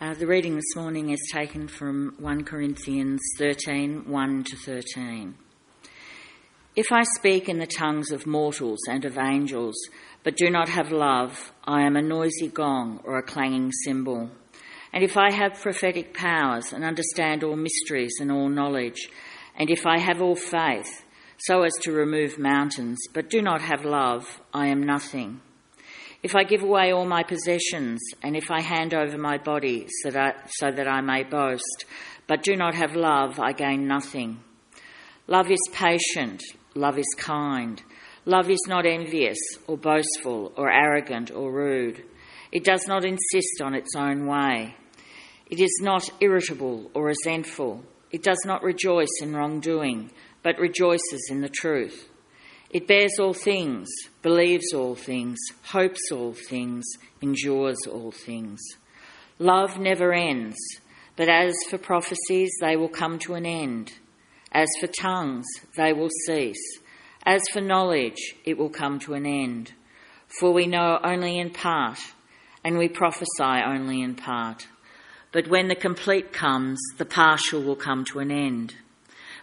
Uh, the reading this morning is taken from 1 Corinthians 13 1 to 13. If I speak in the tongues of mortals and of angels, but do not have love, I am a noisy gong or a clanging cymbal. And if I have prophetic powers and understand all mysteries and all knowledge, and if I have all faith, so as to remove mountains, but do not have love, I am nothing. If I give away all my possessions, and if I hand over my body so that, so that I may boast, but do not have love, I gain nothing. Love is patient, love is kind. Love is not envious or boastful or arrogant or rude. It does not insist on its own way. It is not irritable or resentful. It does not rejoice in wrongdoing, but rejoices in the truth. It bears all things, believes all things, hopes all things, endures all things. Love never ends, but as for prophecies, they will come to an end. As for tongues, they will cease. As for knowledge, it will come to an end. For we know only in part, and we prophesy only in part. But when the complete comes, the partial will come to an end.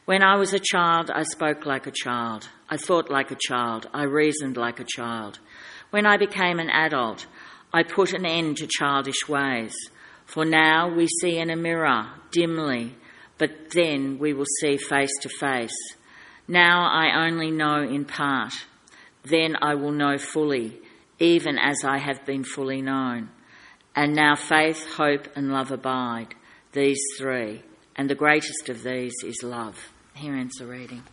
When I was a child, I spoke like a child. I thought like a child. I reasoned like a child. When I became an adult, I put an end to childish ways. For now we see in a mirror, dimly, but then we will see face to face. Now I only know in part. Then I will know fully, even as I have been fully known. And now faith, hope, and love abide, these three, and the greatest of these is love. Here ends the reading.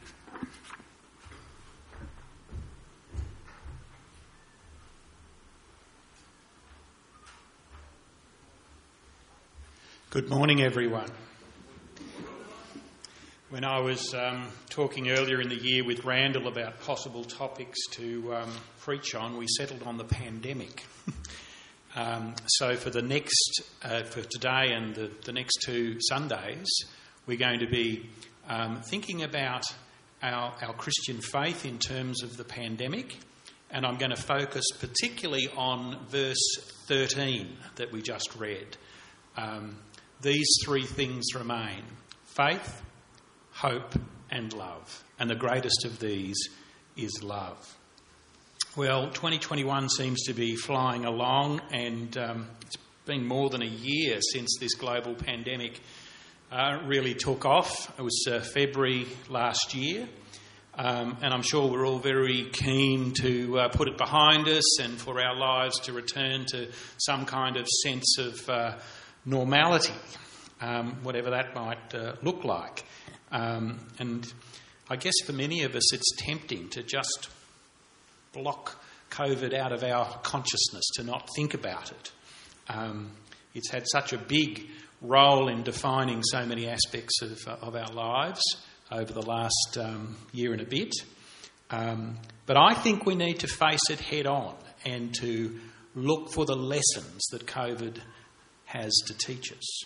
Good morning, everyone. When I was um, talking earlier in the year with Randall about possible topics to um, preach on, we settled on the pandemic. um, so, for the next, uh, for today and the, the next two Sundays, we're going to be um, thinking about our, our Christian faith in terms of the pandemic, and I'm going to focus particularly on verse 13 that we just read. Um, these three things remain faith, hope, and love. And the greatest of these is love. Well, 2021 seems to be flying along, and um, it's been more than a year since this global pandemic uh, really took off. It was uh, February last year. Um, and I'm sure we're all very keen to uh, put it behind us and for our lives to return to some kind of sense of uh, normality, um, whatever that might uh, look like. Um, and I guess for many of us, it's tempting to just block COVID out of our consciousness, to not think about it. It's had such a big role in defining so many aspects of, uh, of our lives over the last um, year and a bit. Um, but I think we need to face it head on and to look for the lessons that COVID has to teach us.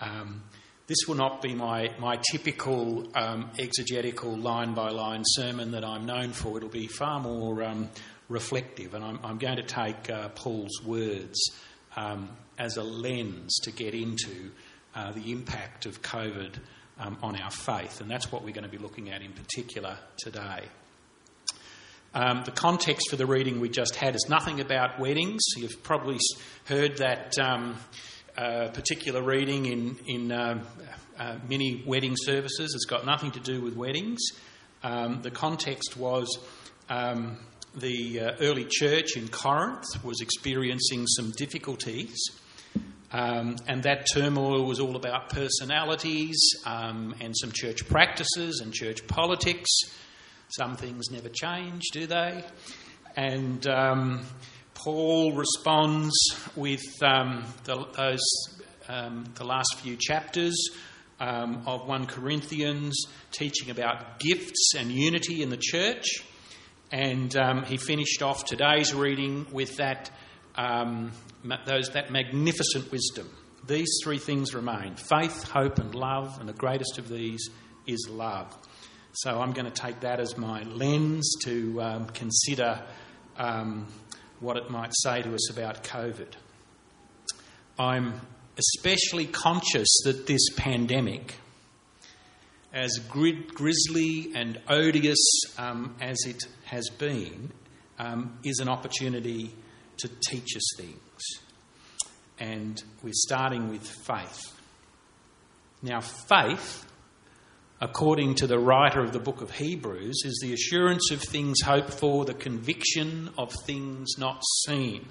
Um, this will not be my, my typical um, exegetical line by line sermon that I'm known for. It'll be far more um, reflective, and I'm, I'm, going to take uh, Paul's words um, as a lens to get into uh, the impact of COVID um, on our faith, and that's what we're going to be looking at in particular today. Um, the context for the reading we just had is nothing about weddings. You've probably heard that um, uh, particular reading in, in uh, uh, many wedding services. It's got nothing to do with weddings. Um, the context was um, the uh, early church in Corinth was experiencing some difficulties. Um, and that turmoil was all about personalities um, and some church practices and church politics. Some things never change, do they? And um, Paul responds with um, the, those, um, the last few chapters um, of 1 Corinthians, teaching about gifts and unity in the church. And um, he finished off today's reading with that, um, those, that magnificent wisdom. These three things remain faith, hope, and love, and the greatest of these is love. So I'm going to take that as my lens to um, consider um, what it might say to us about COVID. I'm especially conscious that this pandemic, as grisly and odious um, as it has been, um, is an opportunity to teach us things. And we're starting with faith. Now, faith, according to the writer of the book of Hebrews, is the assurance of things hoped for, the conviction of things not seen.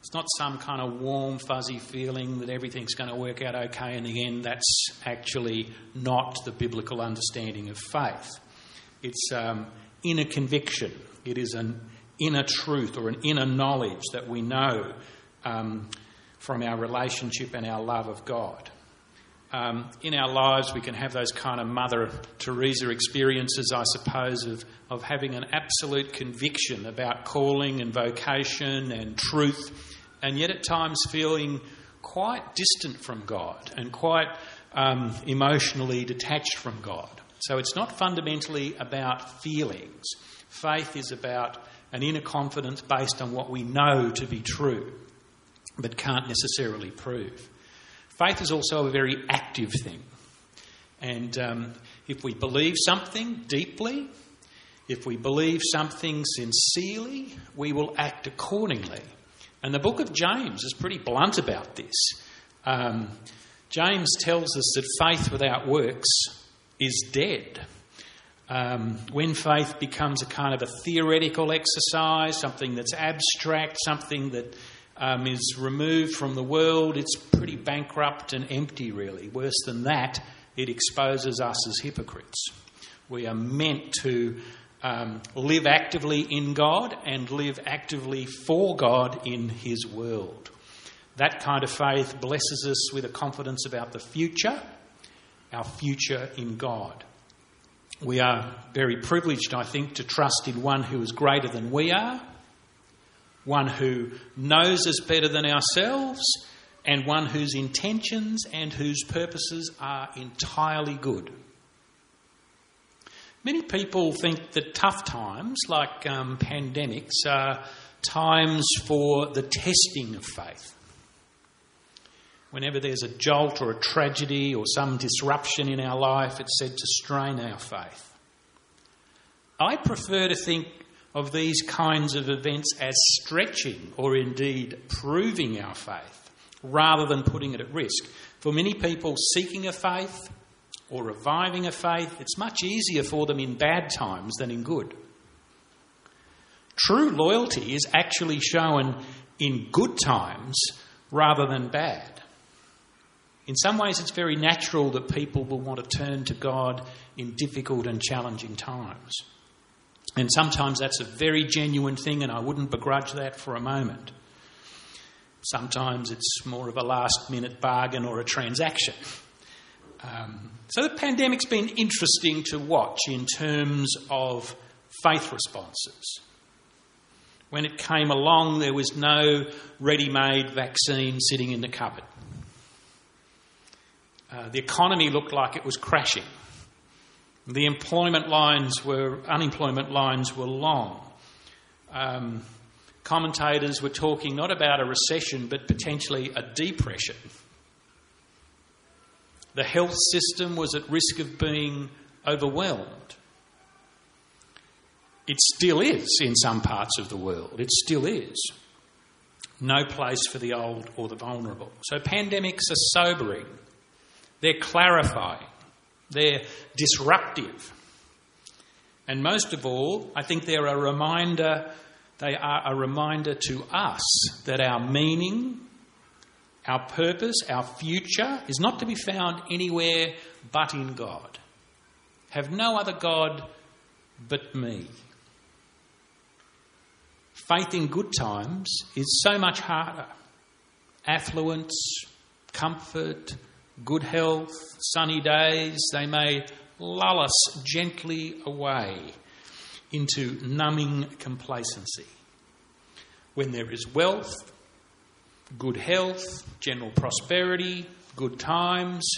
It's not some kind of warm, fuzzy feeling that everything's going to work out okay in the end. That's actually not the biblical understanding of faith. It's um, inner conviction, it is an inner truth or an inner knowledge that we know um, from our relationship and our love of God. Um, in our lives, we can have those kind of Mother Teresa experiences, I suppose, of, of having an absolute conviction about calling and vocation and truth, and yet at times feeling quite distant from God and quite um, emotionally detached from God. So it's not fundamentally about feelings. Faith is about an inner confidence based on what we know to be true but can't necessarily prove. Faith is also a very active thing. And um, if we believe something deeply, if we believe something sincerely, we will act accordingly. And the book of James is pretty blunt about this. Um, James tells us that faith without works is dead. Um, when faith becomes a kind of a theoretical exercise, something that's abstract, something that um, is removed from the world, it's pretty bankrupt and empty, really. Worse than that, it exposes us as hypocrites. We are meant to um, live actively in God and live actively for God in His world. That kind of faith blesses us with a confidence about the future, our future in God. We are very privileged, I think, to trust in one who is greater than we are one who knows us better than ourselves, and one whose intentions and whose purposes are entirely good. Many people think that tough times, like um, pandemics, are times for the testing of faith. Whenever there's a jolt or a tragedy or some disruption in our life, it's said to strain our faith. I prefer to think of these kinds of events as stretching or indeed proving our faith rather than putting it at risk. For many people seeking a faith or reviving a faith, it's much easier for them in bad times than in good. True loyalty is actually shown in good times rather than bad. In some ways, it's very natural that people will want to turn to God in difficult and challenging times. And sometimes that's a very genuine thing, and I wouldn't begrudge that for a moment. Sometimes it's more of a last minute bargain or a transaction. Um, so the pandemic's been interesting to watch in terms of faith responses. When it came along, there was no ready made vaccine sitting in the cupboard. Uh, the economy looked like it was crashing. The employment lines were, unemployment lines were long. Um, commentators were talking not about a recession but potentially a depression. The health system was at risk of being overwhelmed. It still is in some parts of the world. It still is. No place for the old or the vulnerable. So pandemics are sobering, they're clarifying. They're disruptive. And most of all, I think they're a reminder, they are a reminder to us that our meaning, our purpose, our future is not to be found anywhere but in God. Have no other God but me. Faith in good times is so much harder. Affluence, comfort, good health, sunny days, they may lull us gently away into numbing complacency. When there is wealth, good health, general prosperity, good times,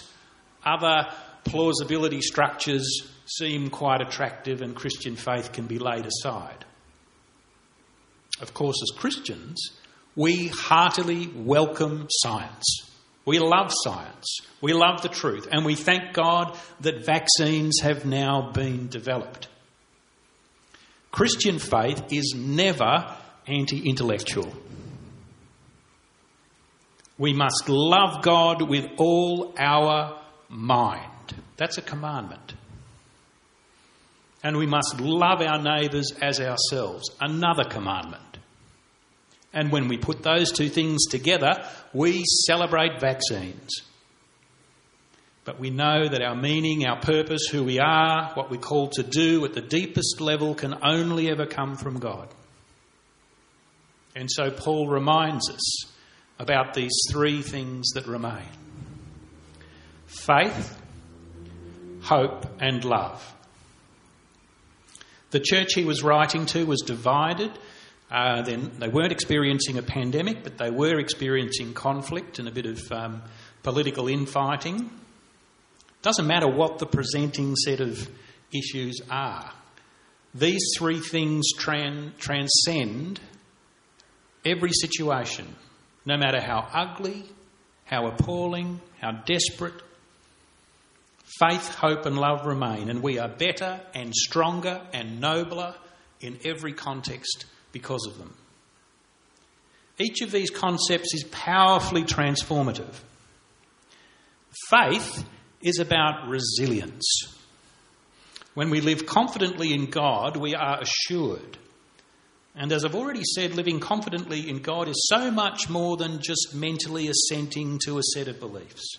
other plausibility structures seem quite attractive and Christian faith can be laid aside. Of course, as Christians, we heartily welcome science. We love science. We love the truth. And we thank God that vaccines have now been developed. Christian faith is never anti intellectual. We must love God with all our mind. That's a commandment. And we must love our neighbours as ourselves. Another commandment. And when we put those two things together, we celebrate vaccines. But we know that our meaning, our purpose, who we are, what we're called to do at the deepest level can only ever come from God. And so Paul reminds us about these three things that remain faith, hope, and love. The church he was writing to was divided. Uh, then they weren't experiencing a pandemic, but they were experiencing conflict and a bit of um, political infighting. Doesn't matter what the presenting set of issues are. These three things tran- transcend every situation, no matter how ugly, how appalling, how desperate. Faith, hope, and love remain, and we are better and stronger and nobler in every context because of them. Each of these concepts is powerfully transformative. Faith is about resilience. When we live confidently in God, we are assured. And as I've already said, living confidently in God is so much more than just mentally assenting to a set of beliefs.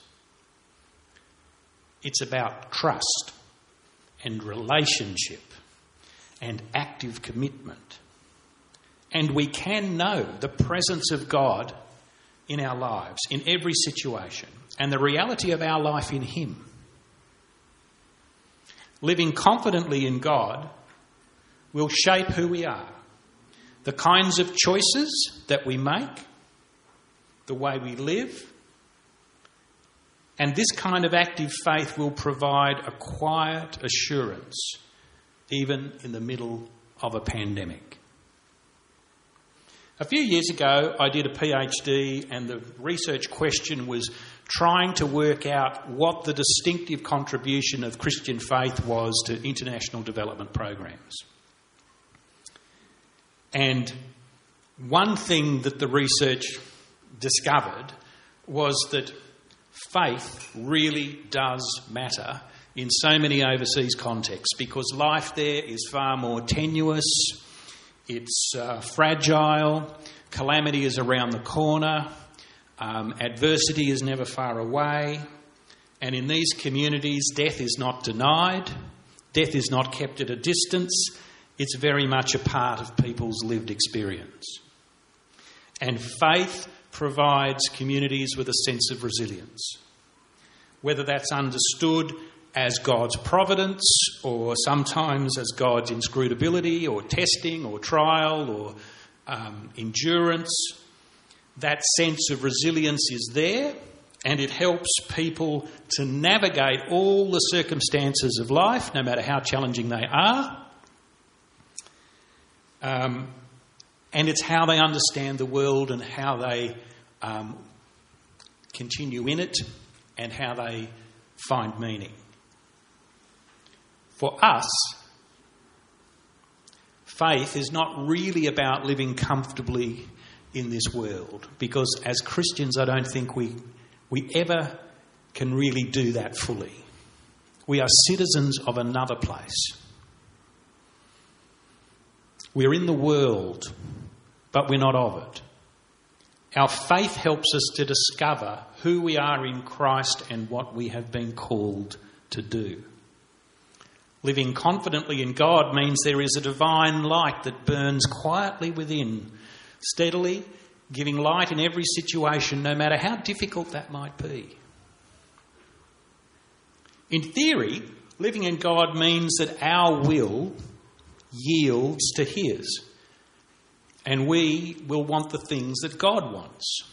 It's about trust and relationship and active commitment. And we can know the presence of God in our lives, in every situation, and the reality of our life in Him. Living confidently in God will shape who we are, the kinds of choices that we make, the way we live. And this kind of active faith will provide a quiet assurance, even in the middle of a pandemic. A few years ago, I did a PhD, and the research question was trying to work out what the distinctive contribution of Christian faith was to international development programs. And one thing that the research discovered was that faith really does matter in so many overseas contexts because life there is far more tenuous it's uh, fragile, calamity is around the corner, um, adversity is never far away, and in these communities, death is not denied, death is not kept at a distance, it's very much a part of people's lived experience. And faith provides communities with a sense of resilience. Whether that's understood as God's providence, or sometimes as God's inscrutability, or testing, or trial, or um, endurance. That sense of resilience is there, and it helps people to navigate all the circumstances of life, no matter how challenging they are. Um, and it's how they understand the world and how they um, continue in it and how they find meaning. For us, faith is not really about living comfortably in this world because as Christians, I don't think we, we ever can really do that fully. We are citizens of another place. We're in the world, but we're not of it. Our faith helps us to discover who we are in Christ and what we have been called to do. Living confidently in God means there is a divine light that burns quietly within, steadily giving light in every situation, no matter how difficult that might be. In theory, living in God means that our will yields to His, and we will want the things that God wants.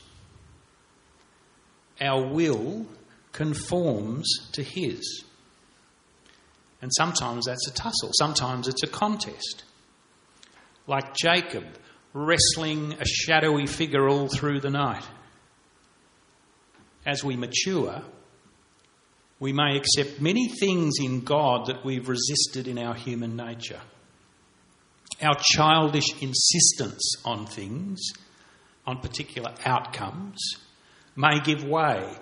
Our will conforms to His. And sometimes that's a tussle, sometimes it's a contest. Like Jacob wrestling a shadowy figure all through the night. as we mature, we may accept many things in God that we've resisted in our human nature. Our childish insistence on things, on particular outcomes, may give way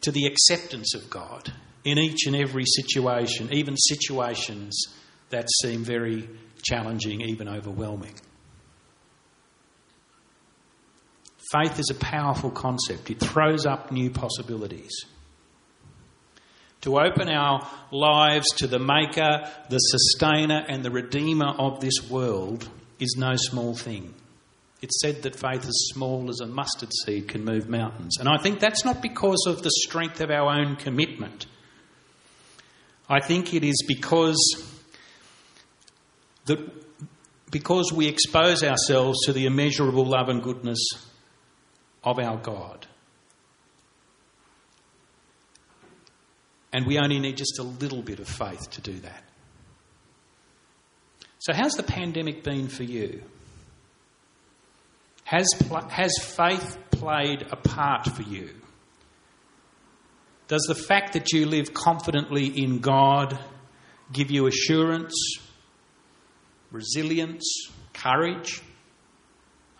to the acceptance of God in each and every situation, even situations that seem very challenging, even overwhelming. Faith is a powerful concept, it throws up new possibilities. To open our lives to the Maker, the Sustainer, and the Redeemer of this world is no small thing. It's said that faith as small as a mustard seed can move mountains. And I think that's not because of the strength of our own commitment. I think it is because that because we expose ourselves to the immeasurable love and goodness of our God. And we only need just a little bit of faith to do that. So, how's the pandemic been for you? Has, has faith played a part for you? Does the fact that you live confidently in God give you assurance, resilience, courage?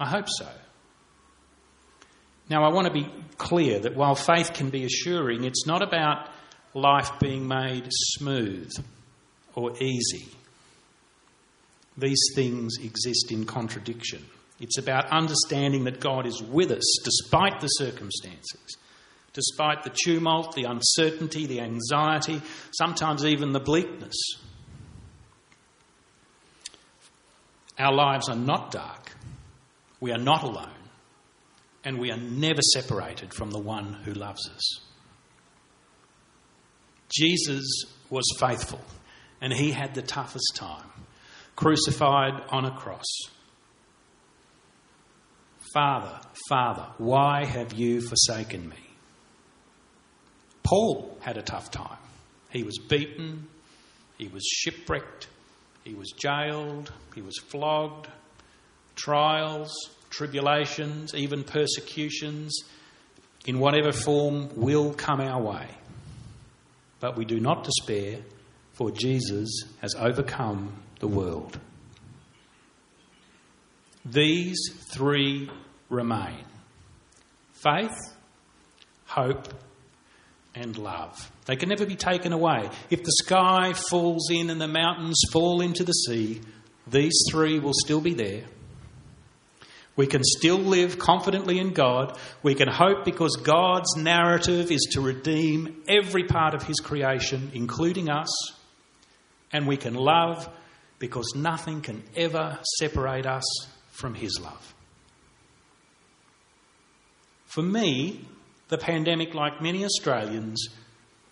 I hope so. Now, I want to be clear that while faith can be assuring, it's not about life being made smooth or easy. These things exist in contradiction. It's about understanding that God is with us despite the circumstances, despite the tumult, the uncertainty, the anxiety, sometimes even the bleakness. Our lives are not dark. We are not alone. And we are never separated from the one who loves us. Jesus was faithful, and he had the toughest time, crucified on a cross. Father, Father, why have you forsaken me? Paul had a tough time. He was beaten, he was shipwrecked, he was jailed, he was flogged, trials, tribulations, even persecutions, in whatever form, will come our way. But we do not despair, for Jesus has overcome the world. These three remain faith, hope, and love. They can never be taken away. If the sky falls in and the mountains fall into the sea, these three will still be there. We can still live confidently in God. We can hope because God's narrative is to redeem every part of His creation, including us. And we can love because nothing can ever separate us from His love. For me, the pandemic, like many Australians,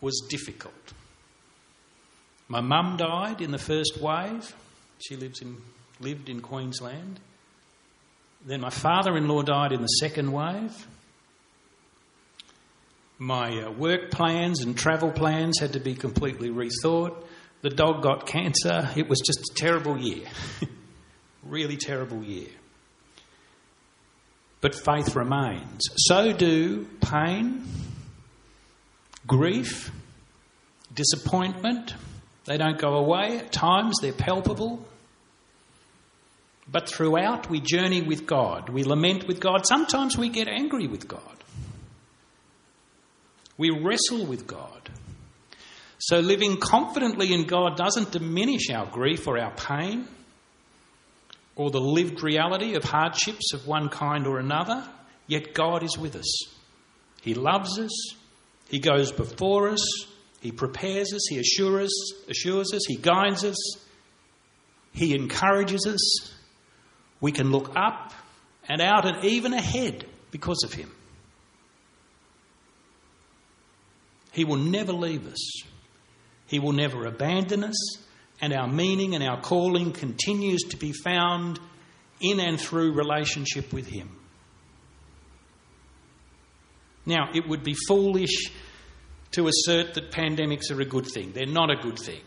was difficult. My mum died in the first wave. She lives in, lived in Queensland. Then my father in law died in the second wave. My uh, work plans and travel plans had to be completely rethought. The dog got cancer. It was just a terrible year. really terrible year. But faith remains. So do pain, grief, disappointment. They don't go away. At times they're palpable. But throughout, we journey with God. We lament with God. Sometimes we get angry with God. We wrestle with God. So, living confidently in God doesn't diminish our grief or our pain or the lived reality of hardships of one kind or another, yet God is with us. He loves us, He goes before us, He prepares us, He assures us, assures us. He guides us, He encourages us, we can look up and out and even ahead because of Him. He will never leave us, He will never abandon us, and our meaning and our calling continues to be found in and through relationship with Him. Now, it would be foolish to assert that pandemics are a good thing. They're not a good thing.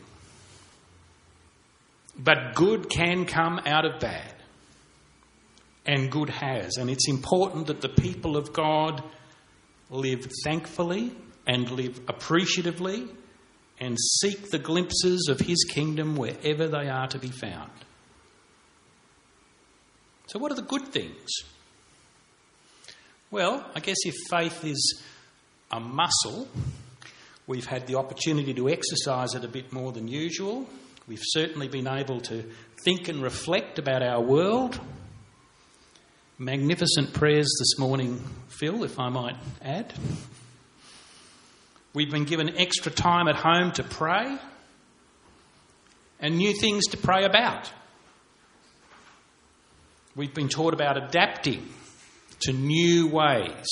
But good can come out of bad and good has. And it's important that the people of God live thankfully and live appreciatively and seek the glimpses of His kingdom wherever they are to be found. So, what are the good things? Well, I guess if faith is a muscle, we've had the opportunity to exercise it a bit more than usual. We've certainly been able to think and reflect about our world. Magnificent prayers this morning, Phil, if I might add. We've been given extra time at home to pray and new things to pray about. We've been taught about adapting to new ways,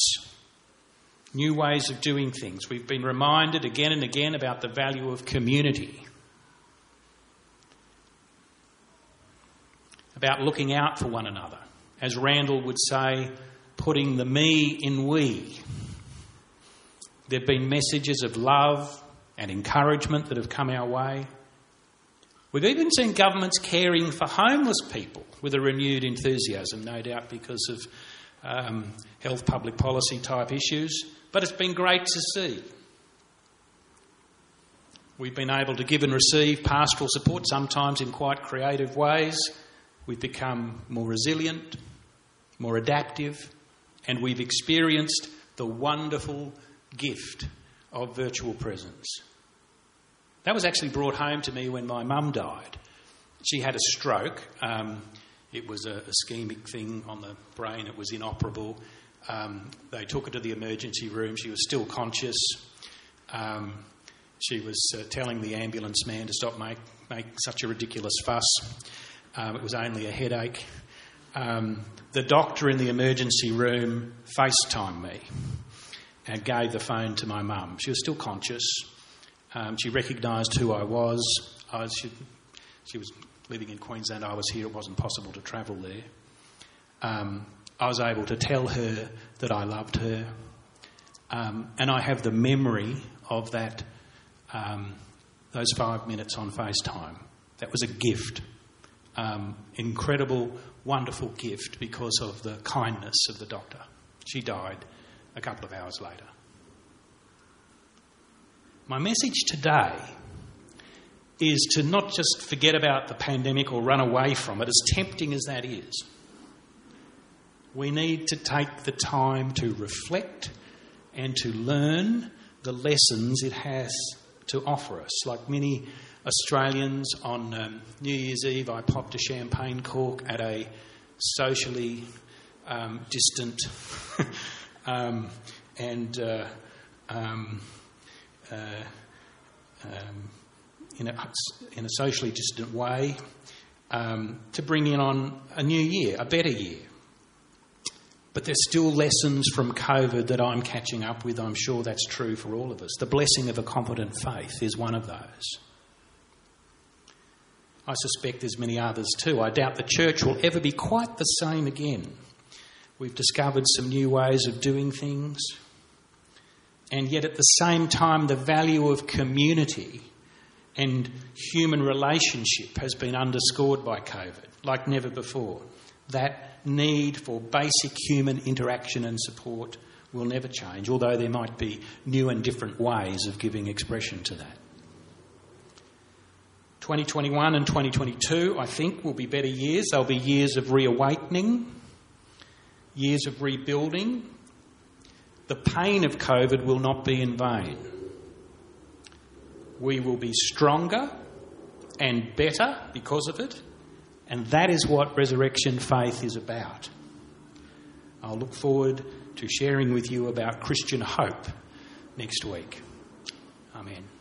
new ways of doing things. We've been reminded again and again about the value of community, about looking out for one another. As Randall would say, putting the me in we. There have been messages of love and encouragement that have come our way. We've even seen governments caring for homeless people with a renewed enthusiasm, no doubt because of um, health public policy type issues, but it's been great to see. We've been able to give and receive pastoral support, sometimes in quite creative ways. We've become more resilient, more adaptive, and we've experienced the wonderful gift of virtual presence. That was actually brought home to me when my mum died. She had a stroke. Um, it was a ischemic thing on the brain, it was inoperable. Um, they took her to the emergency room. She was still conscious. Um, she was uh, telling the ambulance man to stop make, make such a ridiculous fuss. Um, it was only a headache. Um, the doctor in the emergency room FaceTimed me and gave the phone to my mum. She was still conscious. Um, she recognised who I was. I, she, she, was living in Queensland. I was here. It wasn't possible to travel there. Um, I was able to tell her that I loved her. Um, and I have the memory of that, um, those five minutes on FaceTime. That was a gift. Um, incredible, wonderful gift because of the kindness of the doctor. She died a couple of hours later. My message today is to not just forget about the pandemic or run away from it, as tempting as that is. We need to take the time to reflect and to learn the lessons it has to offer us. Like many Australians, on um, New Year's Eve, I popped a champagne cork at a socially um, distant um, and uh, um, uh, um, in, a, in a socially distant way um, to bring in on a new year, a better year. But there's still lessons from COVID that I'm catching up with. I'm sure that's true for all of us. The blessing of a competent faith is one of those. I suspect there's many others too. I doubt the church will ever be quite the same again. We've discovered some new ways of doing things. And yet, at the same time, the value of community and human relationship has been underscored by COVID like never before. That need for basic human interaction and support will never change, although there might be new and different ways of giving expression to that. 2021 and 2022, I think, will be better years. They'll be years of reawakening, years of rebuilding. The pain of COVID will not be in vain. We will be stronger and better because of it, and that is what resurrection faith is about. I'll look forward to sharing with you about Christian hope next week. Amen.